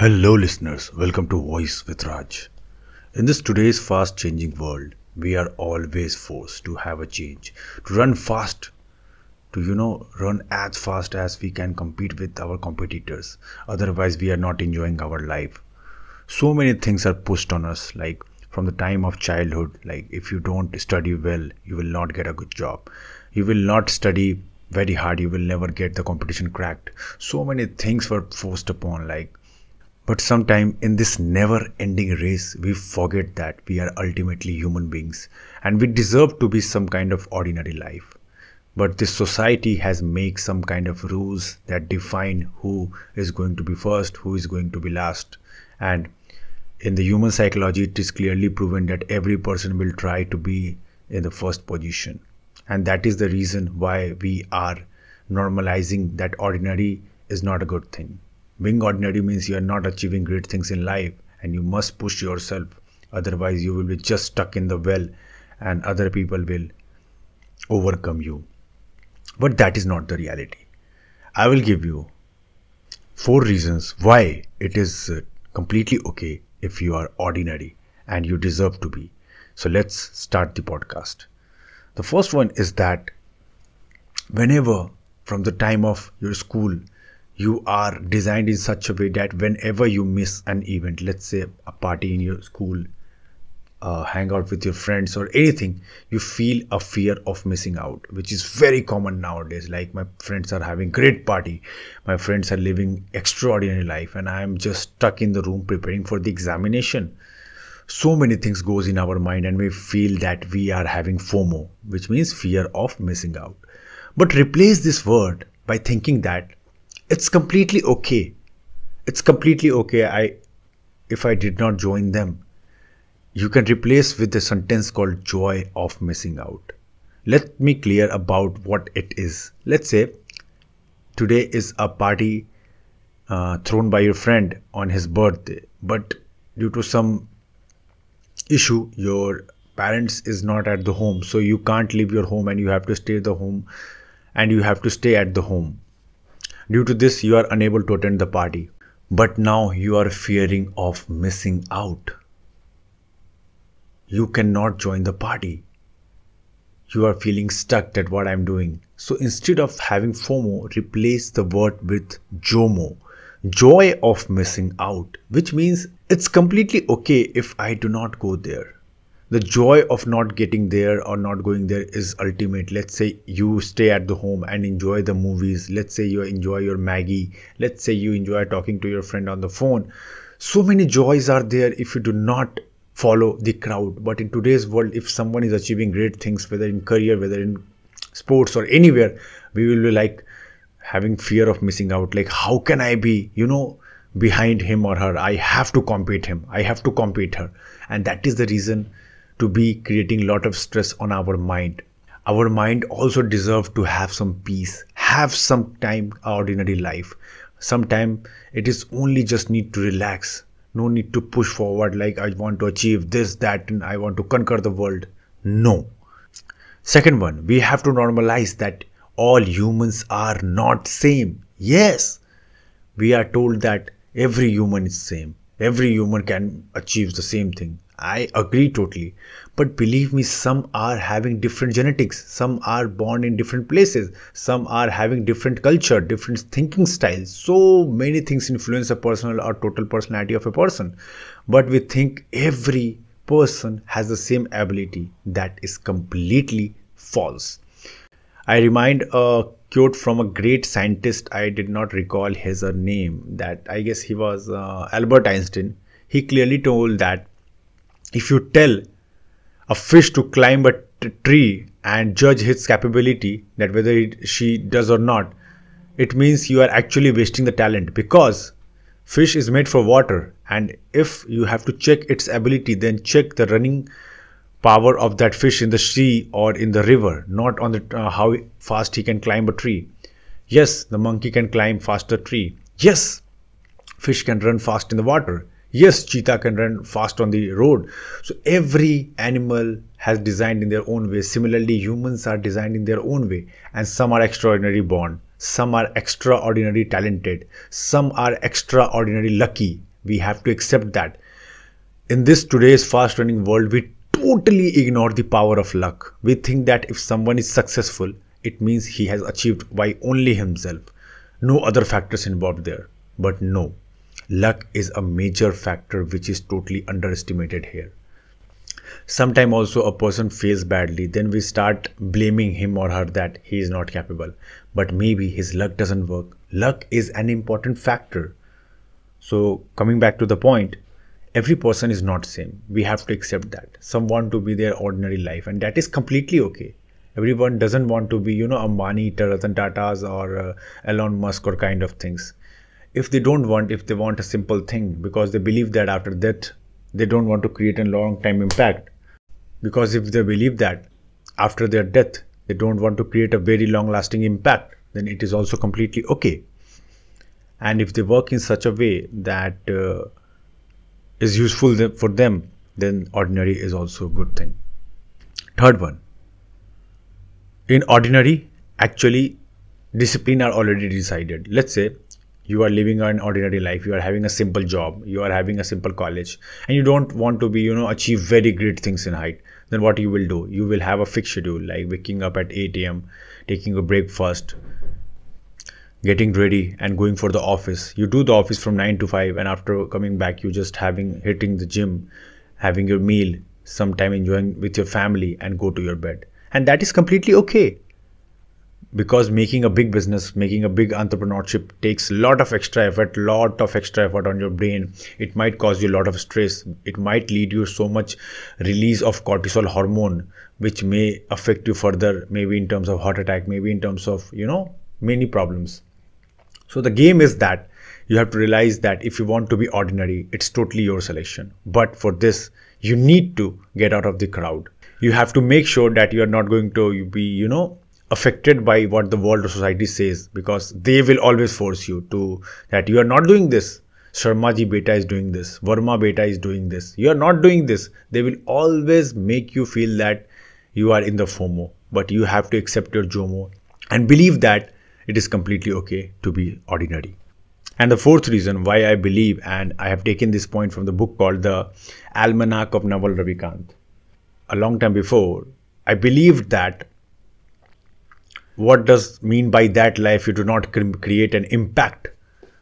Hello, listeners. Welcome to Voice with Raj. In this today's fast changing world, we are always forced to have a change, to run fast, to you know, run as fast as we can compete with our competitors. Otherwise, we are not enjoying our life. So many things are pushed on us, like from the time of childhood, like if you don't study well, you will not get a good job. You will not study very hard, you will never get the competition cracked. So many things were forced upon, like but sometime in this never ending race, we forget that we are ultimately human beings and we deserve to be some kind of ordinary life. But this society has made some kind of rules that define who is going to be first, who is going to be last. And in the human psychology, it is clearly proven that every person will try to be in the first position. And that is the reason why we are normalizing that ordinary is not a good thing. Being ordinary means you are not achieving great things in life and you must push yourself. Otherwise, you will be just stuck in the well and other people will overcome you. But that is not the reality. I will give you four reasons why it is uh, completely okay if you are ordinary and you deserve to be. So let's start the podcast. The first one is that whenever from the time of your school you are designed in such a way that whenever you miss an event let's say a party in your school uh, hang out with your friends or anything you feel a fear of missing out which is very common nowadays. Like my friends are having great party. My friends are living extraordinary life and i am just stuck in the room preparing for the examination. So many things goes in our mind and we feel that we are having fomo which means fear of missing out. But replace this word by thinking that it's completely okay. It's completely okay. I if i did not join them you can replace with a sentence called joy of missing out. Let me clear about what it is. Let's say today is a party uh, thrown by your friend on his birthday but due to some issue your parents is not at the home. So you can't leave your home and you have to stay the home and you have to stay at the home Due to this, you are unable to attend the party. But now you are fearing of missing out. You cannot join the party. You are feeling stuck at what I'm doing. So instead of having FOMO, replace the word with JOMO, joy of missing out, which means it's completely okay if I do not go there the joy of not getting there or not going there is ultimate. Let's say you stay at the home and enjoy the movies. Let's say you enjoy your Maggi. Let's say you enjoy talking to your friend on the phone. So many joys are there if you do not follow the crowd. But in today's world if someone is achieving great things whether in career whether in sports or anywhere we will be like having fear of missing out. Like how can i be you know behind him or her? I have to compete him. I have to compete her. And that is the reason to be creating a lot of stress on our mind. Our mind also deserve to have some peace have some time ordinary life. Sometime it is only just need to relax. No need to push forward like i want to achieve this that and i want to conquer the world. No. Second one we have to normalize that all humans are not same. Yes. We are told that every human is same. Every human can achieve the same thing I agree totally. But believe me, some are having different genetics, some are born in different places, some are having different culture, different thinking styles. So many things influence a personal or total personality of a person. But we think every person has the same ability. That is completely false. I remind a quote from a great scientist. I did not recall his name. That I guess he was uh, Albert Einstein. He clearly told that if you tell a fish to climb a t- tree and judge its capability that whether it, she does or not it means you are actually wasting the talent. Because fish is made for water and if you have to check its ability then check the running power of that fish in the sea or in the river not on the uh, how fast he can climb a tree. Yes the monkey can climb faster tree. Yes fish can run fast in the water Yes, cheetah can run fast on the road. So every animal has designed in their own way. Similarly, humans are designed in their own way. And some are extraordinary born. Some are extraordinary talented. Some are extraordinary lucky. we have to accept that in this today's fast running world we totally ignore the power of luck we think that if someone is successful it means he has achieved by only himself no other factors involved there but no luck is a major factor which is totally underestimated here Sometimes also a person fails badly, then we start blaming him or her that he is not capable. But maybe his luck doesn't work. Luck is an important factor. So coming back to the point, every person is not same. We have to accept that. Some want to be their ordinary life and that is completely okay. Everyone doesn't want to be, you know, Ambani, Ratan Tatas or uh, Elon Musk or kind of things. If they don't want, if they want a simple thing because they believe that after death they don't want to create a long time impact. Because if they believe that after their death they don't want to create a very long lasting impact then it is also completely okay. And if they work in such a way that uh, is useful for them then ordinary is also a good thing. Third one. In ordinary actually discipline are already decided. Let's say you are living an ordinary life. You are having a simple job. You are having a simple college. And you don't want to be you know achieve very great things in height. Then what you will do? You will have a fixed schedule like waking up at 8 a.m taking a breakfast getting ready and going for the office. You do the office from 9 to 5 and after coming back you just having hitting the gym having your meal sometime enjoying with your family and go to your bed. And that is completely okay because making a big business making a big entrepreneurship takes a lot of extra effort lot of extra effort on your brain. It might cause you a lot of stress. It might lead you so much release of cortisol hormone which may affect you further maybe in terms of heart attack maybe in terms of you know many problems. So the game is that you have to realize that if you want to be ordinary it's totally your selection. But for this you need to get out of the crowd. You have to make sure that you are not going to be you know affected by what the world or society says because they will always force you to that you are not doing this. Sharma ji beta is doing this. Verma beta is doing this. You are not doing this. They will always make you feel that you are in the FOMO but you have to accept your JOMO and believe that it is completely okay to be ordinary. And the fourth reason why I believe and I have taken this point from the book called the Almanac of Naval Ravikant. A long time before I believed that what does mean by that life? You do not create an impact.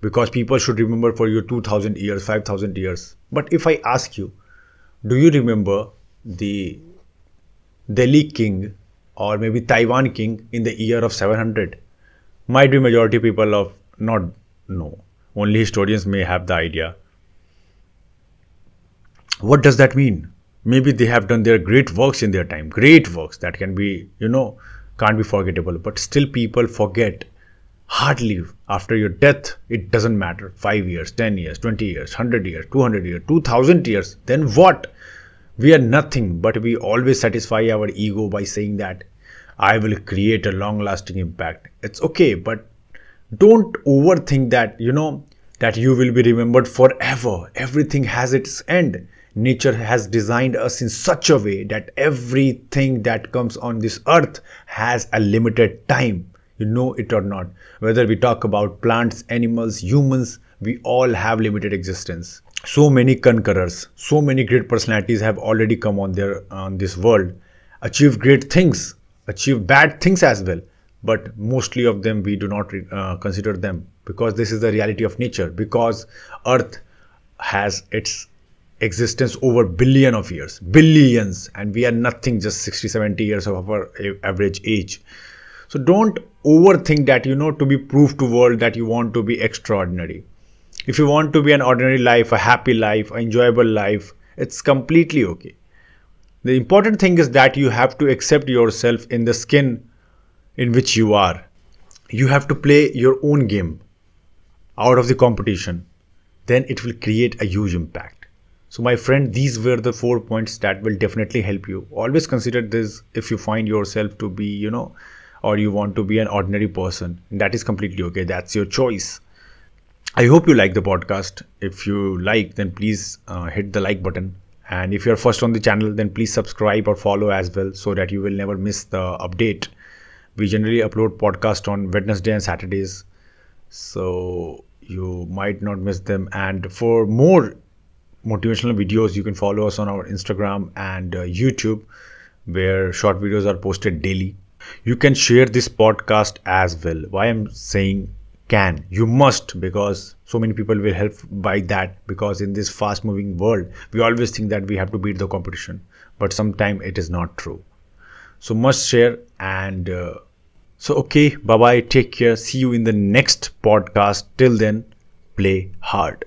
Because people should remember for you 2000 years 5000 years. But if i ask you do you remember the delhi king or maybe taiwan king in the year of 700 might be majority people of not know. Only historians may have the idea. What does that mean? Maybe they have done their great works in their time. Great works that can be you know can't be forgettable but still people forget hardly after your death it doesn't matter. 5 years 10 years 20 years 100 years 200 years 2000 years then what? We are nothing but we always satisfy our ego by saying that i will create a long lasting impact. It's okay but don't overthink that you know that you will be remembered forever. Everything has its end nature has designed us in such a way that everything that comes on this earth has a limited time. You know it or not. Whether we talk about plants animals humans we all have limited existence. So many conquerors so many great personalities have already come on their on this world. Achieved great things achieved bad things as well but mostly of them we do not uh, consider them because this is the reality of nature. Because earth has its existence over billion of years billions and we are nothing just 60 70 years of our average age. So don't overthink that you know to be proved to world that you want to be extraordinary. If you want to be an ordinary life a happy life an enjoyable life it's completely okay. The important thing is that you have to accept yourself in the skin in which you are. You have to play your own game out of the competition. Then it will create a huge impact so my friend, these were the four points that will definitely help you. Always consider this if you find yourself to be, you know, or you want to be an ordinary person. That is completely okay. That's your choice. I hope you like the podcast. If you like, then please uh, hit the like button. And if you're first on the channel, then please subscribe or follow as well so that you will never miss the update. We generally upload podcast on Wednesday and Saturdays. So you might not miss them and for more motivational videos you can follow us on our instagram and uh, youtube where short videos are posted daily. You can share this podcast as well. Why i'm saying can you must because so many people will help by that because in this fast moving world we always think that we have to beat the competition but sometimes it is not true. So must share and uh, so okay bye bye take care see you in the next podcast. Till then play hard